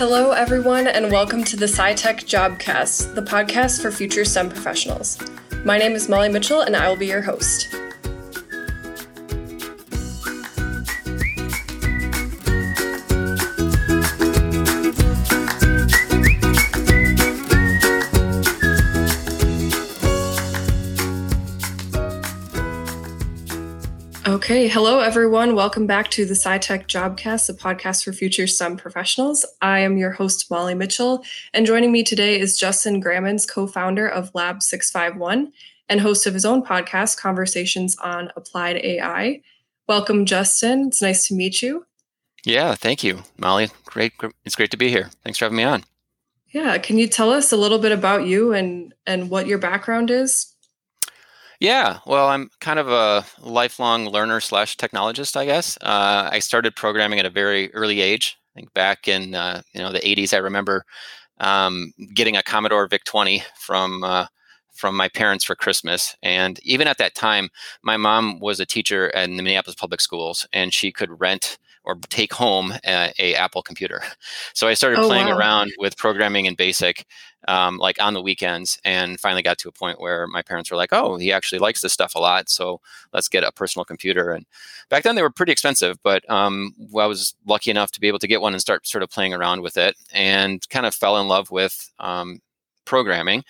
Hello, everyone, and welcome to the SciTech Jobcast, the podcast for future STEM professionals. My name is Molly Mitchell, and I will be your host. Okay, hello everyone. Welcome back to the SciTech Jobcast, a podcast for future STEM professionals. I am your host, Molly Mitchell, and joining me today is Justin Grammens, co founder of Lab 651 and host of his own podcast, Conversations on Applied AI. Welcome, Justin. It's nice to meet you. Yeah, thank you, Molly. Great. It's great to be here. Thanks for having me on. Yeah, can you tell us a little bit about you and and what your background is? Yeah, well, I'm kind of a lifelong learner slash technologist, I guess. Uh, I started programming at a very early age. I think back in uh, you know the 80s, I remember um, getting a Commodore VIC 20 from uh, from my parents for Christmas. And even at that time, my mom was a teacher in the Minneapolis public schools, and she could rent or take home a, a Apple computer. So I started oh, playing wow. around with programming in BASIC, um, like on the weekends, and finally got to a point where my parents were like, "Oh, he actually likes this stuff a lot, so let's get a personal computer." And back then they were pretty expensive, but um, I was lucky enough to be able to get one and start sort of playing around with it, and kind of fell in love with um, programming.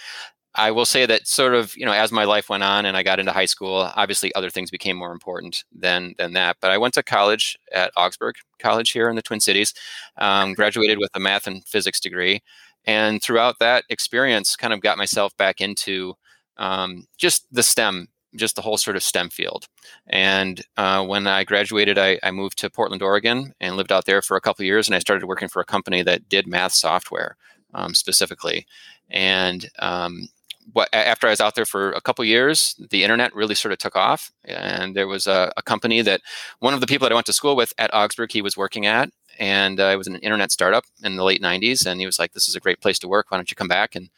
I will say that sort of, you know, as my life went on and I got into high school, obviously other things became more important than than that. But I went to college at Augsburg College here in the Twin Cities, um, graduated with a math and physics degree, and throughout that experience, kind of got myself back into um, just the STEM, just the whole sort of STEM field. And uh, when I graduated, I, I, moved to Portland, Oregon, and lived out there for a couple years. And I started working for a company that did math software um, specifically. And um, what, after I was out there for a couple years, the internet really sort of took off. And there was a, a, company that one of the people that I went to school with at Augsburg, he was working at, and uh, it was an internet startup in the late 90s. And he was like, This is a great place to work. Why don't you come back and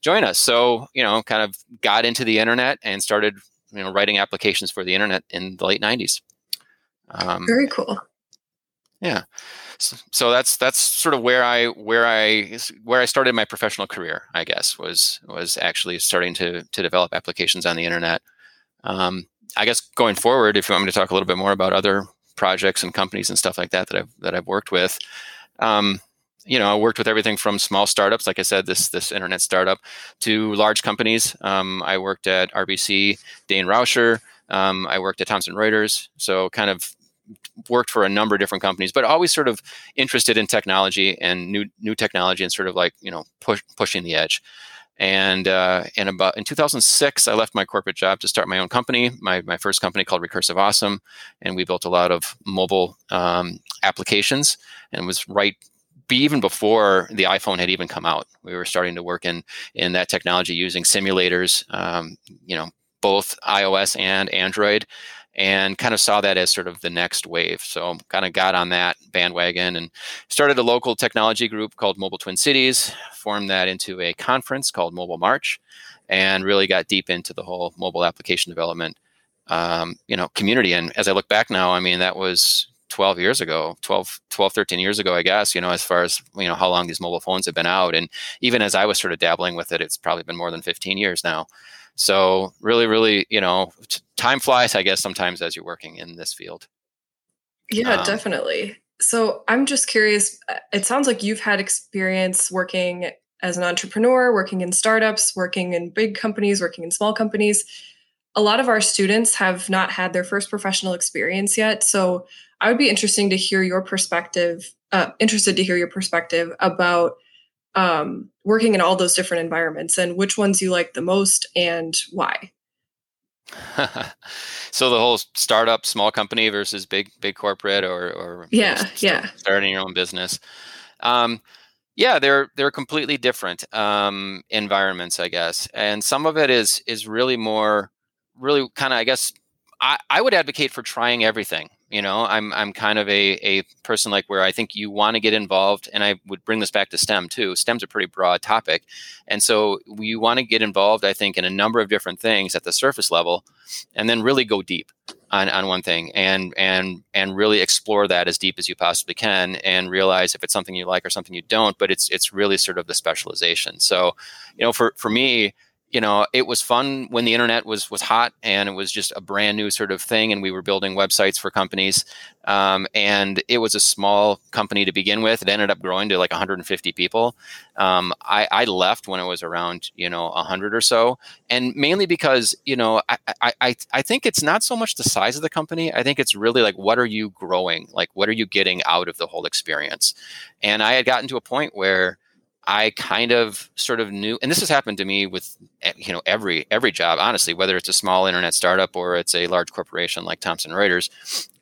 join us? So, you know, kind of got into the internet and started, you know, writing applications for the internet in the late 90s. Um, Very cool. Yeah so that's that's sort of where I where I where I started my professional career. I guess was was actually starting to to develop applications on the internet. Um, I guess going forward, if you want me to talk a little bit more about other projects and companies and stuff like that that I've that I've worked with, um, you know, I worked with everything from small startups, like I said, this this internet startup, to large companies. Um, I worked at RBC, Dain Rauscher. Um, I worked at Thomson Reuters. So kind of worked for a number of different companies, but always sort of interested in technology and new new technology and sort of like you know push, pushing the edge. And uh, in about in 2006, I left my corporate job to start my own company. My my first company called Recursive Awesome, and we built a lot of mobile um, applications. And was right even before the iPhone had even come out. We were starting to work in in that technology using simulators. Um, you know, both iOS and Android and kind of saw that as sort of the next wave. So kind of got on that bandwagon and started a local technology group called Mobile Twin Cities, formed that into a conference called Mobile March, and really got deep into the whole mobile application development, um, you know, community. And as I look back now, I mean, that was 12 years ago 12 12 13 years ago i guess you know as far as you know how long these mobile phones have been out and even as i was sort of dabbling with it it's probably been more than 15 years now so really, really, you know, time flies, I guess, sometimes as you're working in this field. Yeah, um, definitely. So I'm just curious. Uh, it sounds like you've had experience working as an entrepreneur, working in startups, working in big companies, working in small companies. A lot of our students have not had their first professional experience yet. So I would be interesting to hear your perspective, uh, interested to hear your perspective about um, working in all those different environments and which ones you like the most and why. so the whole startup, small company versus big big corporate, or or yeah, yeah, starting your own business. Um, yeah, they're they're completely different um, environments, I guess, and some of it is is really more, really kind of, I guess, I, I would advocate for trying everything you know i'm i'm kind of a, a person like where i think you want to get involved and i would bring this back to stem too. Stem's a pretty broad topic and so you want to get involved i think in a number of different things at the surface level and then really go deep on, on one thing and and and really explore that as deep as you possibly can and realize if it's something you like or something you don't but it's it's really sort of the specialization. So you know for for me you know it was fun when the internet was was hot and it was just a brand new sort of thing and we were building websites for companies. Um, and it was a small company to begin with. It ended up growing to like 150 people. Um, I, I, left when it was around you know 100 or so. And mainly because you know I, I, I think it's not so much the size of the company. I think it's really like what are you growing? Like what are you getting out of the whole experience? And i had gotten to a point where I kind of sort of knew, and this has happened to me with eh, you know every every job, honestly, whether it's a small internet startup or it's a large corporation like Thomson Reuters.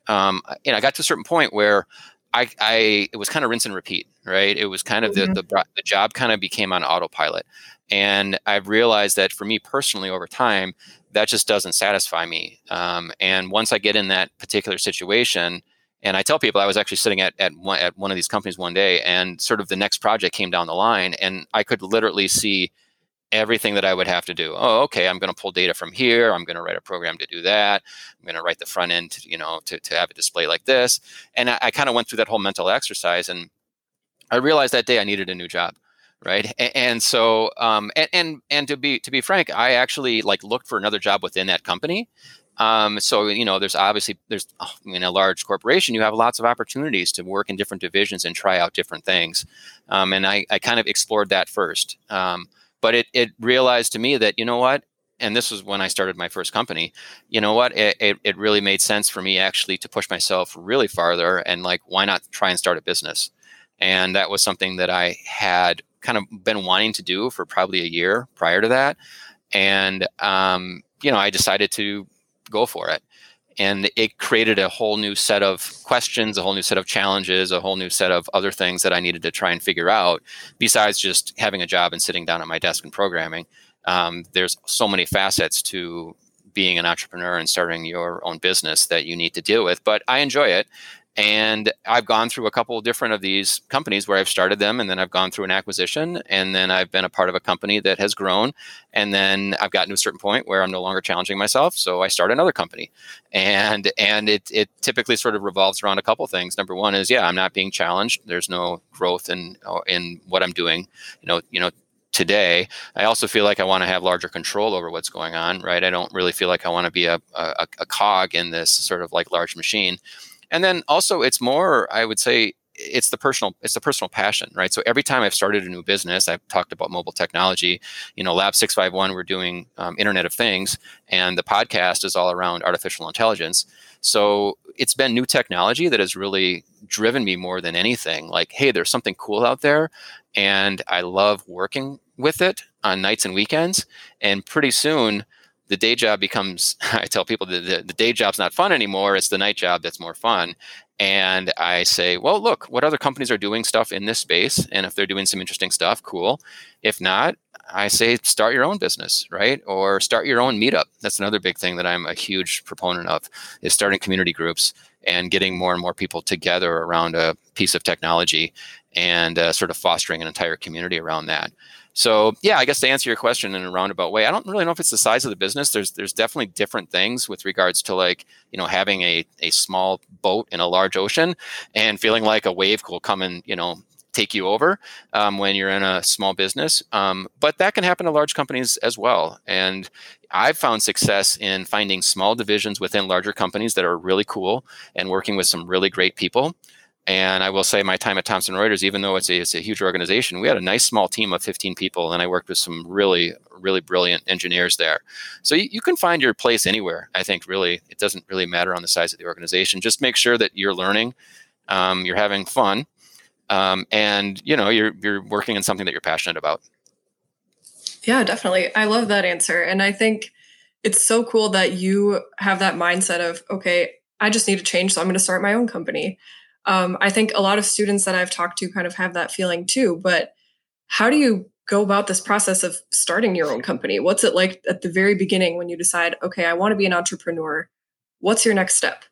Um, and I got to a certain point where I, I it was kind of rinse and repeat, right? It was kind of mm-hmm. the, the the job kind of became on autopilot, and I've realized that for me personally over time, that just doesn't satisfy me. Um, and once I get in that particular situation, and I tell people I was actually sitting at, at one, at one of these companies one day, and sort of the next project came down the line, and I could literally see everything that I would have to do. Oh, okay, I'm going to pull data from here. I'm going to write a program to do that. I'm going to write the front end, to, you know, to, to have a display like this. And I, I kind of went through that whole mental exercise, and I realized that day I needed a new job right and, and so um, and, and and to be to be frank i actually like looked for another job within that company um, so you know, there's obviously there's oh, in a large corporation, you have lots of opportunities to work in different divisions and try out different things. Um, and I, I kind of explored that first. Um, but it it realized to me that you know what, and this was when I started my first company. You know what, it, it, it really made sense for me actually to push myself really farther and like why not try and start a business. And that was something that I had kind of been wanting to do for probably a year prior to that. And um, you know, I decided to go for it. And it created a whole new set of questions, a whole new set of challenges, a whole new set of other things that I needed to try and figure out besides just having a job and sitting down at my desk and programming. Um, there's so many facets to being an entrepreneur and starting your own business that you need to deal with. But I enjoy it. And I've gone through a couple of different of these companies where I've started them, and then I've gone through an acquisition, and then I've been a part of a company that has grown, and then I've gotten to a certain point where I'm no longer challenging myself, so I start another company, and and it it typically sort of revolves around a couple things. Number one is yeah, I'm not being challenged. There's no growth in in what I'm doing. You know, you know, today. I also feel like I want to have larger control over what's going on, right? I don't really feel like I want to be a, a, a cog in this sort of like large machine and then also it's more i would say it's the personal it's the personal passion right? So every time i've started a new business i've talked about mobile technology you know lab 651 we're doing um, internet of things and the podcast is all around artificial intelligence. So it's been new technology that has really driven me more than anything. Like hey there's something cool out there and i love working with it on nights and weekends and pretty soon the day job becomes i tell people that the, the day job's not fun anymore it's the night job that's more fun. And i say well look what other companies are doing stuff in this space? And if they're doing some interesting stuff cool. If not i say start your own business right? Or start your own meetup. That's another big thing that i'm a huge proponent of is starting community groups and getting more and more people together around a piece of technology and uh, sort of fostering an entire community around that so yeah, I guess to answer your question in a roundabout way, I don't really know if it's the size of the business. There's there's definitely different things with regards to like you know having a a small boat in a large ocean and feeling like a wave will come and you know take you over um, when you're in a small business. Um, but that can happen to large companies as well. And I've found success in finding small divisions within larger companies that are really cool and working with some really great people. And I will say, my time at Thomson Reuters, even though it's a, it's a huge organization, we had a nice small team of 15 people, and I worked with some really, really brilliant engineers there. So you, you can find your place anywhere. I think really, it doesn't really matter on the size of the organization. Just make sure that you're learning, um, you're having fun, um, and you know you're you're working in something that you're passionate about. Yeah, definitely. I love that answer, and I think it's so cool that you have that mindset of okay, I just need to change, so I'm going to start my own company um, I think a lot of students that I've talked to kind of have that feeling too. But how do you go about this process of starting your own company? What's it like at the very beginning when you decide, okay, I want to be an entrepreneur? What's your next step?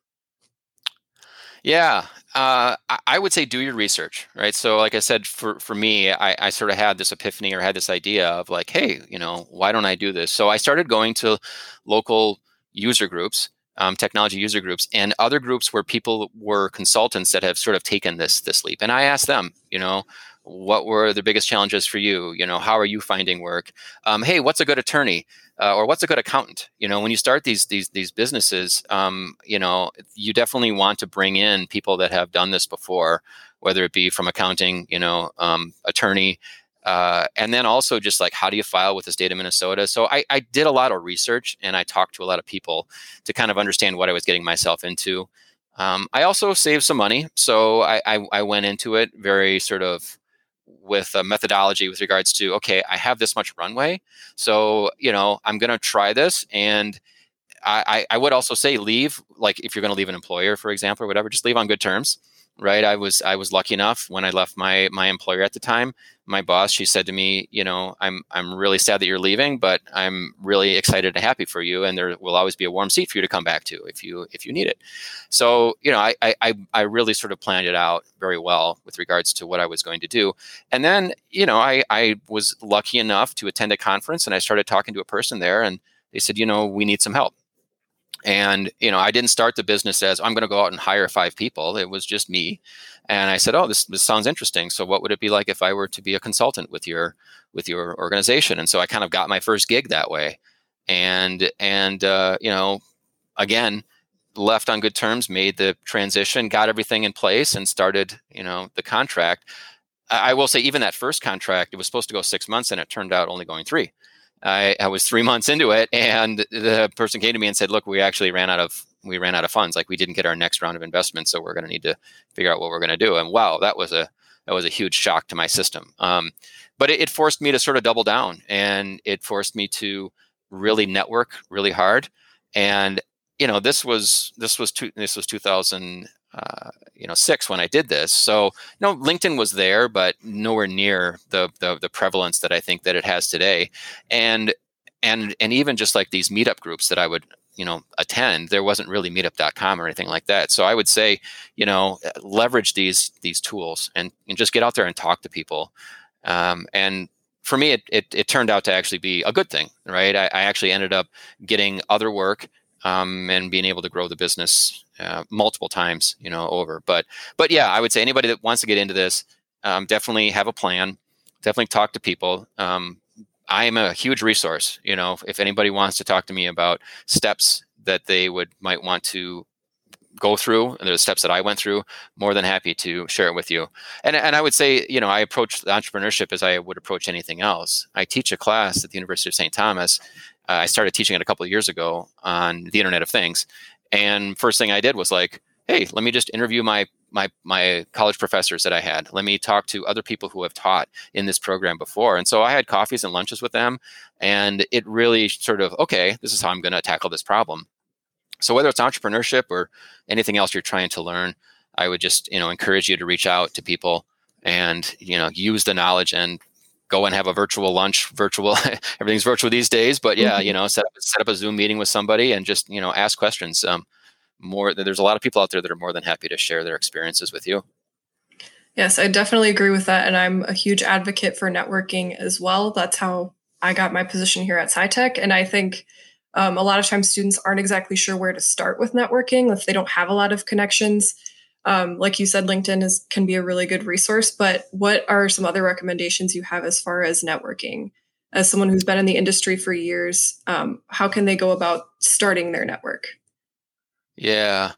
Yeah, uh, I would say do your research, right? So, like I said, for for me, I, I, sort of had this epiphany or had this idea of like, hey, you know, why don't I do this? So I started going to local user groups um, technology user groups and other groups where people were consultants that have sort of taken this this leap. And i asked them you know what were the biggest challenges for you? You know how are you finding work? Um, hey what's a good attorney uh, or what's a good accountant? You know when you start these these these businesses um, you know you definitely want to bring in people that have done this before whether it be from accounting you know um, attorney uh, and then also just like how do you file with the state of minnesota? So I, I did a lot of research and i talked to a lot of people to kind of understand what i was getting myself into. Um, i also saved some money so I, I, I went into it very sort of with a methodology with regards to okay i have this much runway so you know i'm going to try this and I, I would also say leave like if you're going to leave an employer for example or whatever just leave on good terms right? I was i was lucky enough when i left my my employer at the time. My boss she said to me you know i'm i'm really sad that you're leaving but i'm really excited and happy for you and there will always be a warm seat for you to come back to if you if you need it. So you know i i i really sort of planned it out very well with regards to what i was going to do. And then you know i i was lucky enough to attend a conference and i started talking to a person there and they said you know we need some help and you know i didn't start the business as i'm going to go out and hire five people. It was just me. And i said oh this, this sounds interesting. So what would it be like if i were to be a consultant with your with your organization? And so i kind of got my first gig that way. And and uh, you know again left on good terms made the transition got everything in place and started you know the contract. I, I will say even that first contract it was supposed to go six months and it turned out only going three I, I was three months into it, and the person came to me and said, "Look, we actually ran out of we ran out of funds. Like we didn't get our next round of investment, so we're going to need to figure out what we're going to do." And wow, that was a that was a huge shock to my system. Um, but it, it, forced me to sort of double down, and it forced me to really network really hard. And you know, this was this was two, this was 2000 uh, you know six when I did this. So you know, LinkedIn was there, but nowhere near the, the the prevalence that I think that it has today. And and and even just like these meetup groups that I would you know attend there wasn't really meetup.com or anything like that so i would say you know leverage these these tools and, and just get out there and talk to people um, and for me it, it, it, turned out to actually be a good thing right i, I actually ended up getting other work um, and being able to grow the business uh, multiple times, you know, over. But but yeah, I would say anybody that wants to get into this, um, definitely have a plan. Definitely talk to people. Um, I am a huge resource. You know, if anybody wants to talk to me about steps that they would might want to go through and the steps that I went through, more than happy to share it with you. And and I would say, you know, I approach entrepreneurship as I would approach anything else. I teach a class at the University of St. Thomas. I started teaching it a couple of years ago on the Internet of Things, and first thing I did was like, hey, let me just interview my my my college professors that I had. Let me talk to other people who have taught in this program before. And so I had coffees and lunches with them, and it really sort of okay, this is how I'm going to tackle this problem. So whether it's entrepreneurship or anything else you're trying to learn, I would just you know encourage you to reach out to people and you know use the knowledge and go and have a virtual lunch virtual everything's virtual these days but yeah mm-hmm. you know set up set up a zoom meeting with somebody and just you know ask questions um, more there's a lot of people out there that are more than happy to share their experiences with you. Yes i definitely agree with that and i'm a huge advocate for networking as well. That's how i got my position here at SciTech and i think um, a lot of times students aren't exactly sure where to start with networking if they don't have a lot of connections um, like you said, LinkedIn is can be a really good resource. But what are some other recommendations you have as far as networking? As someone who's been in the industry for years, um, how can they go about starting their network? Yeah.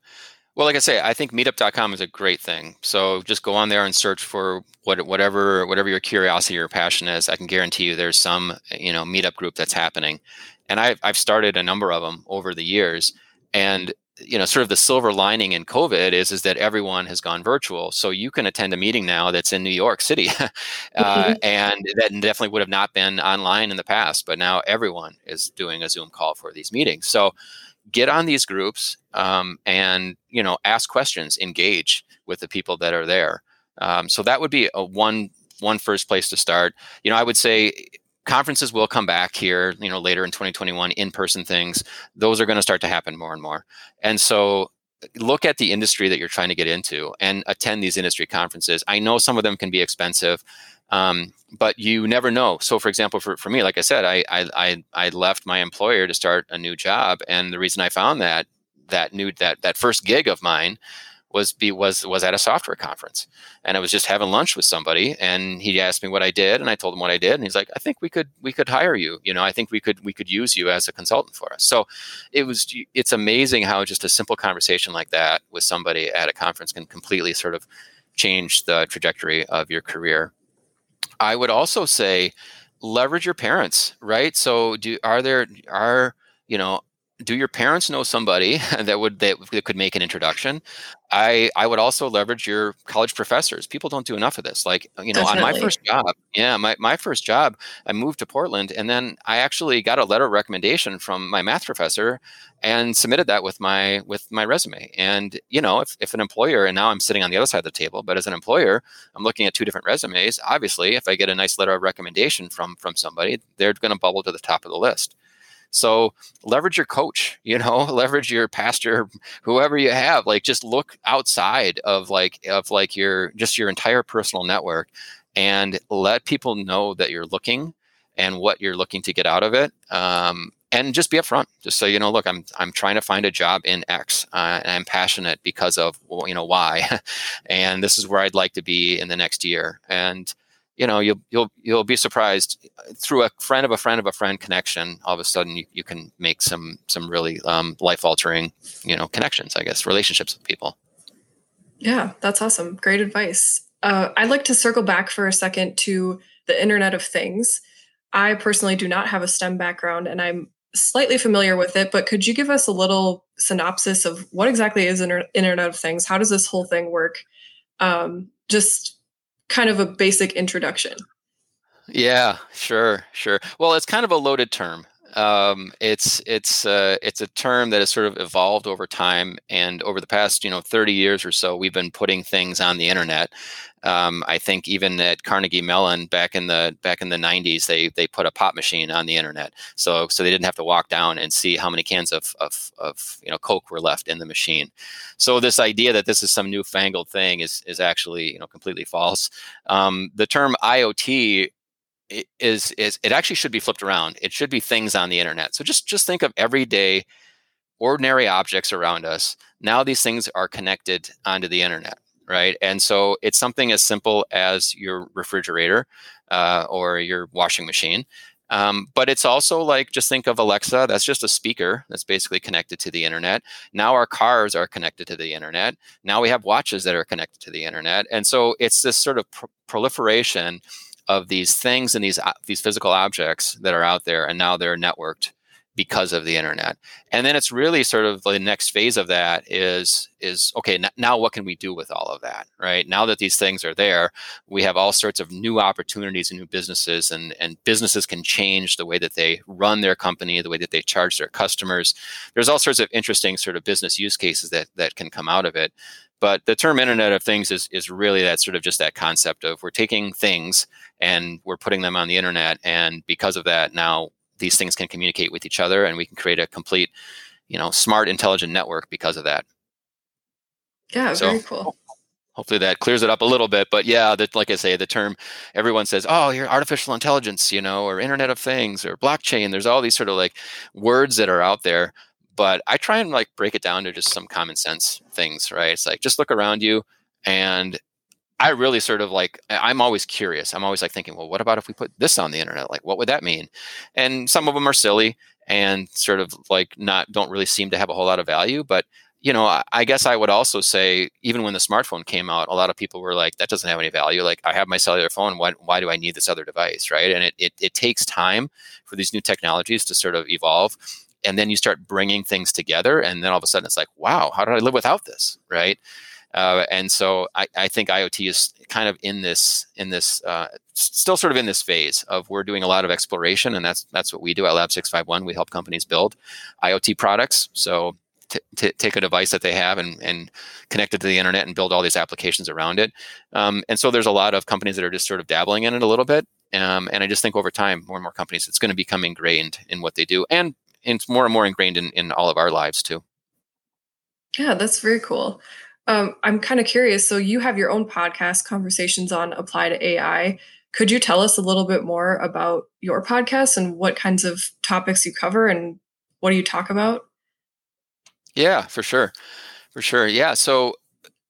Well, like I say, I think meetup.com is a great thing. So just go on there and search for what, whatever whatever your curiosity or passion is. I can guarantee you there's some you know meetup group that's happening, and I've I've started a number of them over the years. And you know sort of the silver lining in covid is is that everyone has gone virtual. So you can attend a meeting now that's in new york city uh, mm-hmm. and that definitely would have not been online in the past but now everyone is doing a zoom call for these meetings. So get on these groups um, and you know ask questions engage with the people that are there. Um, so that would be a one one first place to start. You know i would say conferences will come back here you know later in 2021 in-person things. Those are going to start to happen more and more. And so look at the industry that you're trying to get into and attend these industry conferences. I know some of them can be expensive um, but you never know. So for example for, for me like i said I, I i left my employer to start a new job and the reason i found that that new that that first gig of mine was be was was at a software conference. And i was just having lunch with somebody and he asked me what i did and i told him what i did and he's like i think we could we could hire you. You know i think we could we could use you as a consultant for us. So it was it's amazing how just a simple conversation like that with somebody at a conference can completely sort of change the trajectory of your career. I would also say leverage your parents right? So do are there are you know do your parents know somebody that would that, that could make an introduction? I i would also leverage your college professors. People don't do enough of this. Like uh, you know Definitely. on my first job yeah my, my first job i moved to portland and then i actually got a letter of recommendation from my math professor and submitted that with my with my resume. And you know if, if an employer and now i'm sitting on the other side of the table but as an employer i'm looking at two different resumes obviously if i get a nice letter of recommendation from from somebody they're going to bubble to the top of the list so leverage your coach, you know, leverage your pastor, whoever you have. Like just look outside of like of like your just your entire personal network and let people know that you're looking and what you're looking to get out of it. Um, and just be upfront. Just so you know, look, I'm I'm trying to find a job in X, uh, and I'm passionate because of you know why, and this is where I'd like to be in the next year. And you know you'll you'll you'll be surprised. Through a friend of a friend of a friend connection all of a sudden you, you can make some some really um, life altering you know connections i guess relationships with people. Yeah that's awesome. Great advice. Uh, i'd like to circle back for a second to the internet of things. I personally do not have a stem background and i'm slightly familiar with it but could you give us a little synopsis of what exactly is inter- internet of things? How does this whole thing work? Um, just kind of a basic introduction. Yeah, sure, sure. Well, it's kind of a loaded term. Um, it's it's uh, it's a term that has sort of evolved over time, and over the past you know 30 years or so, we've been putting things on the internet um, I think even at Carnegie Mellon back in the back in the 90s, they they put a pop machine on the internet, so so they didn't have to walk down and see how many cans of of, of you know Coke were left in the machine. So this idea that this is some newfangled thing is is actually you know completely false. Um, the term IoT is is it actually should be flipped around. It should be things on the internet. So just just think of everyday ordinary objects around us. Now these things are connected onto the internet right? And so it's something as simple as your refrigerator uh, or your washing machine. Um, but it's also like just think of Alexa, that's just a speaker that's basically connected to the internet. Now our cars are connected to the internet. Now we have watches that are connected to the internet. And so it's this sort of proliferation of these things and these uh, these physical objects that are out there and now they're networked because of the internet. And then it's really sort of the next phase of that is is okay n- now what can we do with all of that right? Now that these things are there we have all sorts of new opportunities and new businesses and and businesses can change the way that they run their company the way that they charge their customers. There's all sorts of interesting sort of business use cases that that can come out of it but the term internet of things is is really that sort of just that concept of we're taking things and we're putting them on the internet and because of that now these things can communicate with each other and we can create a complete you know smart intelligent network because of that. Yeah so, very cool. hopefully that clears it up a little bit but yeah that like i say the term everyone says oh you're artificial intelligence you know or internet of things or blockchain. There's all these sort of like words that are out there but i try and like break it down to just some common sense things right it's like just look around you and I really sort of like I'm always curious. I'm always like thinking, well, what about if we put this on the internet? Like, what would that mean? And some of them are silly and sort of like not don't really seem to have a whole lot of value. But you know, I, I guess I would also say, even when the smartphone came out, a lot of people were like, that doesn't have any value. Like, I have my cellular phone. Why, why do I need this other device? Right. And it, it, it takes time for these new technologies to sort of evolve and then you start bringing things together and then all of a sudden it's like wow how did i live without this right uh, and so I, I, think IoT is kind of in this in this uh, still sort of in this phase of we're doing a lot of exploration, and that's that's what we do at Lab Six Five One. We help companies build IoT products. So t- take a device that they have and, and connect it to the internet and build all these applications around it. Um, and so there's a lot of companies that are just sort of dabbling in it a little bit. Um, and I just think over time, more and more companies, it's going to become ingrained in what they do, and it's more and more ingrained in, in all of our lives too. Yeah, that's very cool. Um, I'm kind of curious. So you have your own podcast, Conversations on Applied AI. Could you tell us a little bit more about your podcast and what kinds of topics you cover and what do you talk about? Yeah, for sure, for sure. Yeah, so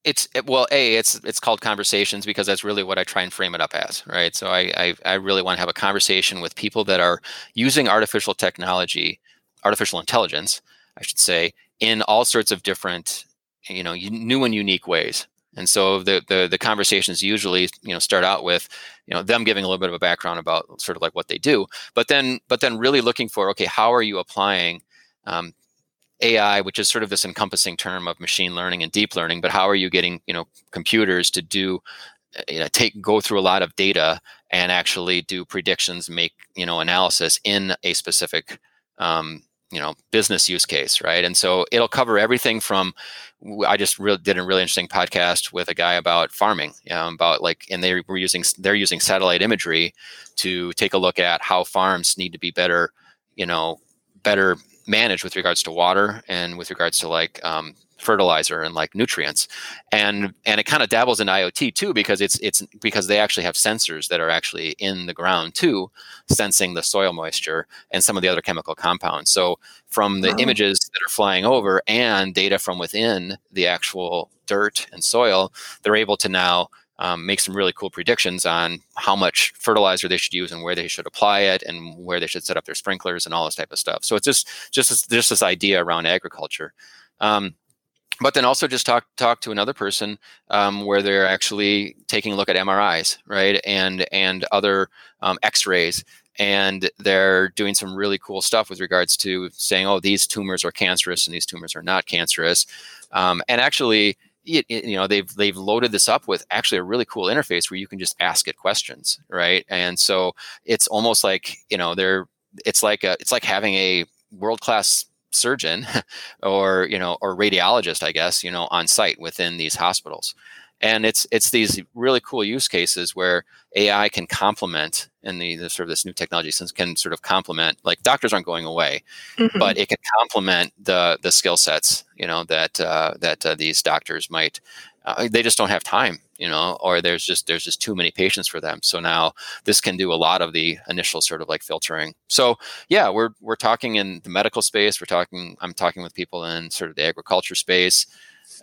it's it, well, a it's it's called conversations because that's really what I try and frame it up as, right? So I I, I really want to have a conversation with people that are using artificial technology, artificial intelligence, I should say, in all sorts of different, you know, new and unique ways. And so the, the the conversations usually you know start out with you know them giving a little bit of a background about sort of like what they do, but then but then really looking for okay how are you applying um, AI, which is sort of this encompassing term of machine learning and deep learning, but how are you getting you know computers to do you know, take go through a lot of data and actually do predictions, make you know analysis in a specific um, you know business use case, right? And so it'll cover everything from I just really did a really interesting podcast with a guy about farming, know, about like, and they were using they're using satellite imagery to take a look at how farms need to be better, you know, better managed with regards to water and with regards to like um, fertilizer and like nutrients and and it kind of dabbles in iot too because it's it's because they actually have sensors that are actually in the ground too sensing the soil moisture and some of the other chemical compounds so from the images that are flying over and data from within the actual dirt and soil they're able to now um, make some really cool predictions on how much fertilizer they should use and where they should apply it and where they should set up their sprinklers and all this type of stuff. So it's just just this, just this idea around agriculture. Um, but then also just talk talk to another person um, where they're actually taking a look at MRIs, right, and and other um, X-rays, and they're doing some really cool stuff with regards to saying, oh, these tumors are cancerous and these tumors are not cancerous, um, and actually it, it, you know they've they've loaded this up with actually a really cool interface where you can just ask it questions right? And so it's almost like you know they're it's like a, it's like having a world class surgeon or you know or radiologist i guess you know on site within these hospitals and it's it's these really cool use cases where AI can complement and the, the, sort of this new technology since can sort of complement like doctors aren't going away, mm-hmm. but it can complement the the skill sets you know that uh, that uh, these doctors might uh, they just don't have time you know or there's just there's just too many patients for them so now this can do a lot of the initial sort of like filtering so yeah we're we're talking in the medical space we're talking i'm talking with people in sort of the agriculture space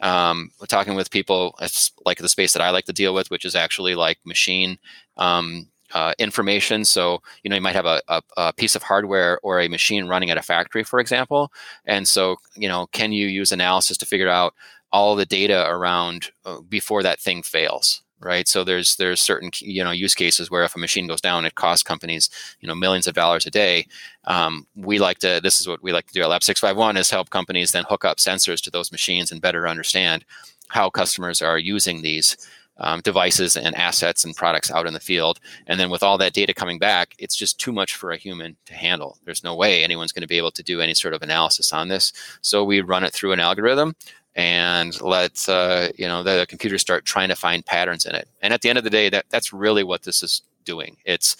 um, we're talking with people It's like the space that I like to deal with, which is actually like machine um, uh, information. So, you know, you might have a, a, a, piece of hardware or a machine running at a factory, for example. And so, you know, can you use analysis to figure out all the data around uh, before that thing fails? right? So there's there's certain you know use cases where if a machine goes down, it costs companies you know millions of dollars a day. Um, we like to this is what we like to do at Lab Six Five One is help companies then hook up sensors to those machines and better understand how customers are using these. Um, devices and assets and products out in the field. And then with all that data coming back, it's just too much for a human to handle. There's no way anyone's going to be able to do any sort of analysis on this. So we run it through an algorithm and let uh, you know the, computer start trying to find patterns in it. And at the end of the day, that that's really what this is doing. It's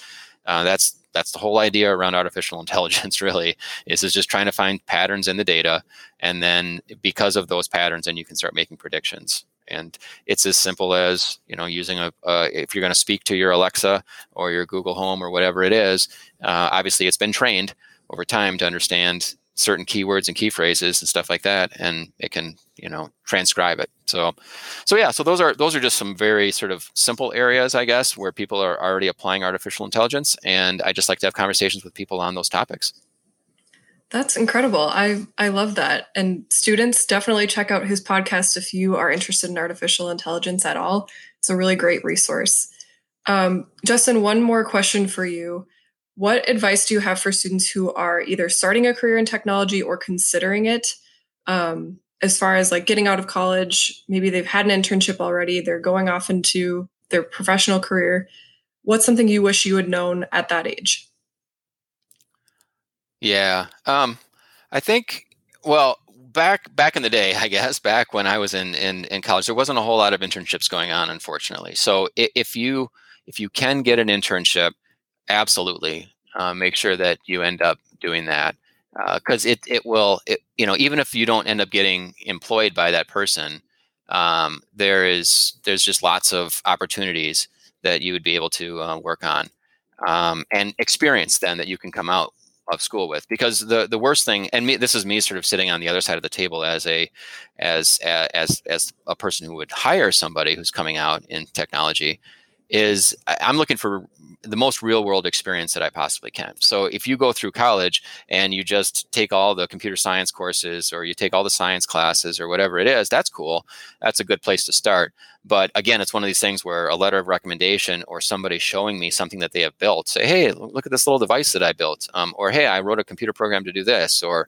uh, that's that's the whole idea around artificial intelligence. Really, is is just trying to find patterns in the data, and then because of those patterns, then you can start making predictions. And it's as simple as you know using a uh, if you're going to speak to your Alexa or your Google Home or whatever it is. Uh, obviously, it's been trained over time to understand certain keywords and key phrases and stuff like that and it can you know transcribe it. So so yeah so those are those are just some very sort of simple areas i guess where people are already applying artificial intelligence and i just like to have conversations with people on those topics. That's incredible. I i love that. And students definitely check out his podcast if you are interested in artificial intelligence at all. It's a really great resource. Um, justin one more question for you what advice do you have for students who are either starting a career in technology or considering it? Um, as far as like getting out of college, maybe they've had an internship already, they're going off into their professional career. What's something you wish you had known at that age? Yeah, um, I think. Well, back back in the day, I guess back when I was in, in in college, there wasn't a whole lot of internships going on, unfortunately. So if you if you can get an internship, absolutely uh, make sure that you end up doing that because uh, it it will it, you know even if you don't end up getting employed by that person um, there is there's just lots of opportunities that you would be able to uh, work on um, and experience then that you can come out of school with because the the worst thing and me this is me sort of sitting on the other side of the table as a as as as a person who would hire somebody who's coming out in technology is I'm looking for the most real world experience that I possibly can. So if you go through college and you just take all the computer science courses or you take all the science classes or whatever it is, that's cool. That's a good place to start. But again, it's one of these things where a letter of recommendation or somebody showing me something that they have built, say, hey, look at this little device that I built, um, or hey, I wrote a computer program to do this, or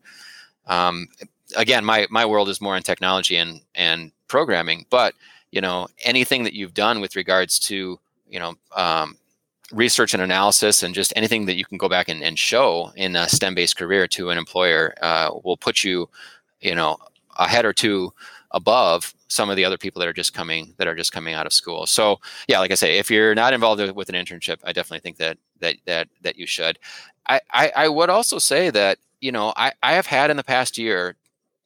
um, again, my my world is more in technology and and programming, but you know anything that you've done with regards to you know um, research and analysis and just anything that you can go back and, and show in a STEM based career to an employer uh, will put you, you know, a head or two above some of the other people that are just coming that are just coming out of school. So yeah, like I say, if you're not involved with an internship, I definitely think that that that that you should. I I, I would also say that you know I I have had in the past year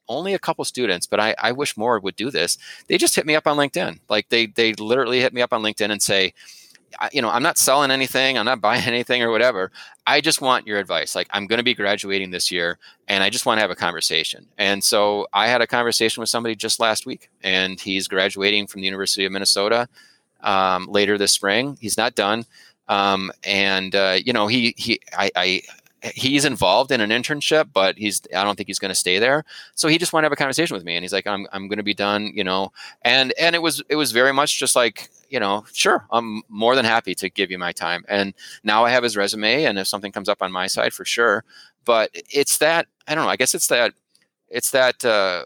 only a couple students, but I, I wish more would do this. They just hit me up on LinkedIn. Like they they literally hit me up on LinkedIn and say, you know, I'm not selling anything, I'm not buying anything or whatever. I just want your advice. Like, I'm going to be graduating this year and I just want to have a conversation. And so I had a conversation with somebody just last week, and he's graduating from the University of Minnesota um, later this spring. He's not done. Um, and, uh, you know, he, he, I, I he's involved in an internship, but he's I don't think he's going to stay there. So he just wanted to have a conversation with me, and he's like, I'm I'm going to be done, you know. And and it was it was very much just like you know, sure, I'm more than happy to give you my time. And now I have his resume, and if something comes up on my side, for sure. But it's that I don't know. I guess it's that it's that uh,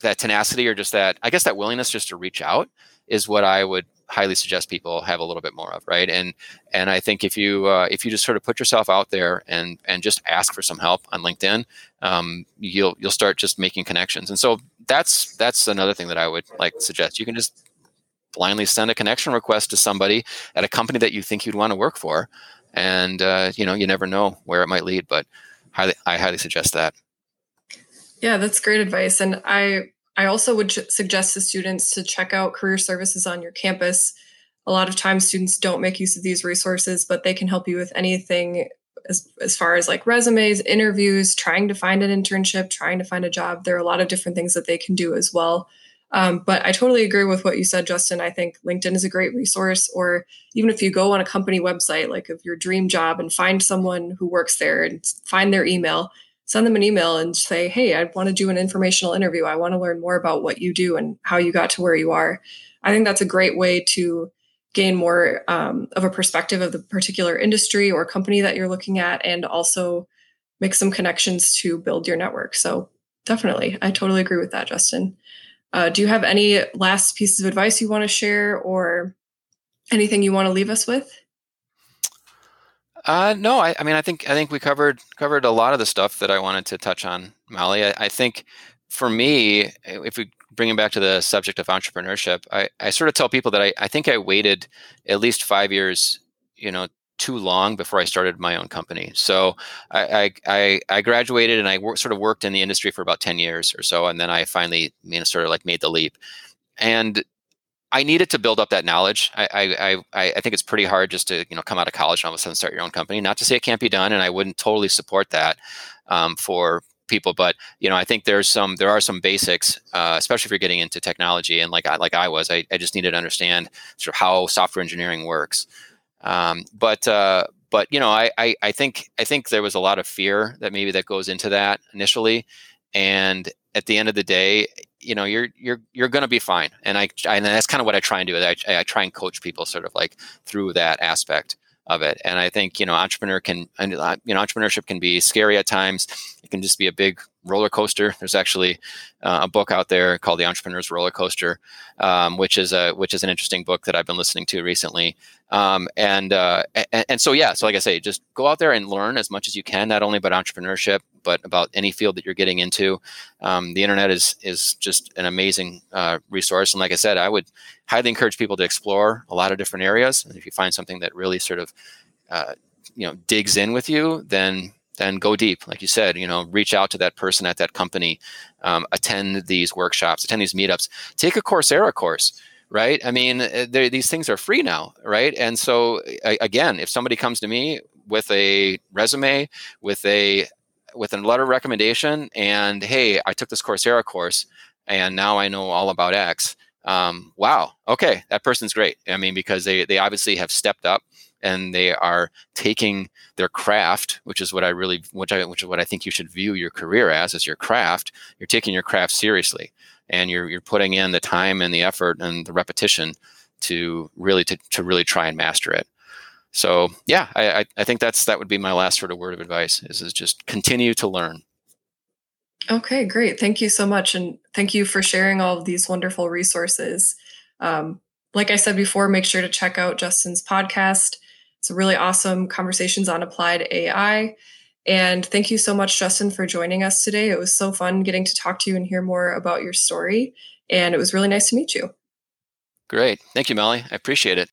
that tenacity, or just that I guess that willingness just to reach out is what I would highly suggest people have a little bit more of right? And and i think if you uh, if you just sort of put yourself out there and and just ask for some help on linkedin um, you'll you'll start just making connections. And so that's that's another thing that i would like suggest. You can just blindly send a connection request to somebody at a company that you think you'd want to work for. And uh, you know you never know where it might lead but highly, i highly suggest that. Yeah that's great advice. And i I also would suggest to students to check out career services on your campus. A lot of times, students don't make use of these resources, but they can help you with anything as, as far as like resumes, interviews, trying to find an internship, trying to find a job. There are a lot of different things that they can do as well. Um, but I totally agree with what you said, Justin. I think LinkedIn is a great resource, or even if you go on a company website, like of your dream job, and find someone who works there and find their email send them an email and say, Hey, I want to do an informational interview. I want to learn more about what you do and how you got to where you are. I think that's a great way to gain more um, of a perspective of the particular industry or company that you're looking at and also make some connections to build your network. So, definitely, I totally agree with that, Justin. Uh, do you have any last pieces of advice you want to share or anything you want to leave us with? Uh, no, I, I, mean, I think I think we covered covered a lot of the stuff that I wanted to touch on, Molly. I, I think for me, if we bring it back to the subject of entrepreneurship, I, I sort of tell people that I, I think I waited at least five years, you know, too long before I started my own company. So I I, I graduated and I wor- sort of worked in the industry for about ten years or so, and then I finally you know sort of like made the leap. And I needed to build up that knowledge. I, I, I think it's pretty hard just to you know come out of college and all of a sudden start your own company. Not to say it can't be done, and I wouldn't totally support that um, for people, but you know I think there's some there are some basics, uh, especially if you're getting into technology. And like I, like I was, I, I just needed to understand sort of how software engineering works. Um, but uh, but you know I, I I think I think there was a lot of fear that maybe that goes into that initially, and at the end of the day, you know you're you're you're going to be fine. And i and that's kind of what i try and do I, I try and coach people sort of like through that aspect of it. And i think you know entrepreneur can uh, you know entrepreneurship can be scary at times. It can just be a big roller coaster there's actually uh, a book out there called the entrepreneur's roller coaster um, which is a which is an interesting book that i've been listening to recently um, and, uh, and and so yeah so like i say just go out there and learn as much as you can not only about entrepreneurship but about any field that you're getting into. Um, the internet is is just an amazing uh, resource, and like I said, I would highly encourage people to explore a lot of different areas. And if you find something that really sort of uh, you know digs in with you, then then go deep. Like you said, you know, reach out to that person at that company, um, attend these workshops, attend these meetups, take a Coursera course right? I mean, uh, these things are free now, right? And so, again, if somebody comes to me with a resume, with a with a letter recommendation, and hey, I took this Coursera course, and now I know all about X. Um, wow, okay, that person's great. I mean, because they they obviously have stepped up and they are taking their craft, which is what I really, which I, which is what I think you should view your career as, as your craft. You're taking your craft seriously, and you're you're putting in the time and the effort and the repetition to really to, to really try and master it. So yeah, I, I think that's that would be my last sort of word of advice is, is just continue to learn. Okay, great. Thank you so much. And thank you for sharing all of these wonderful resources. Um, like I said before, make sure to check out Justin's podcast. It's a really awesome conversations on applied AI. And thank you so much, Justin, for joining us today. It was so fun getting to talk to you and hear more about your story. And it was really nice to meet you. Great. Thank you, Molly. I appreciate it.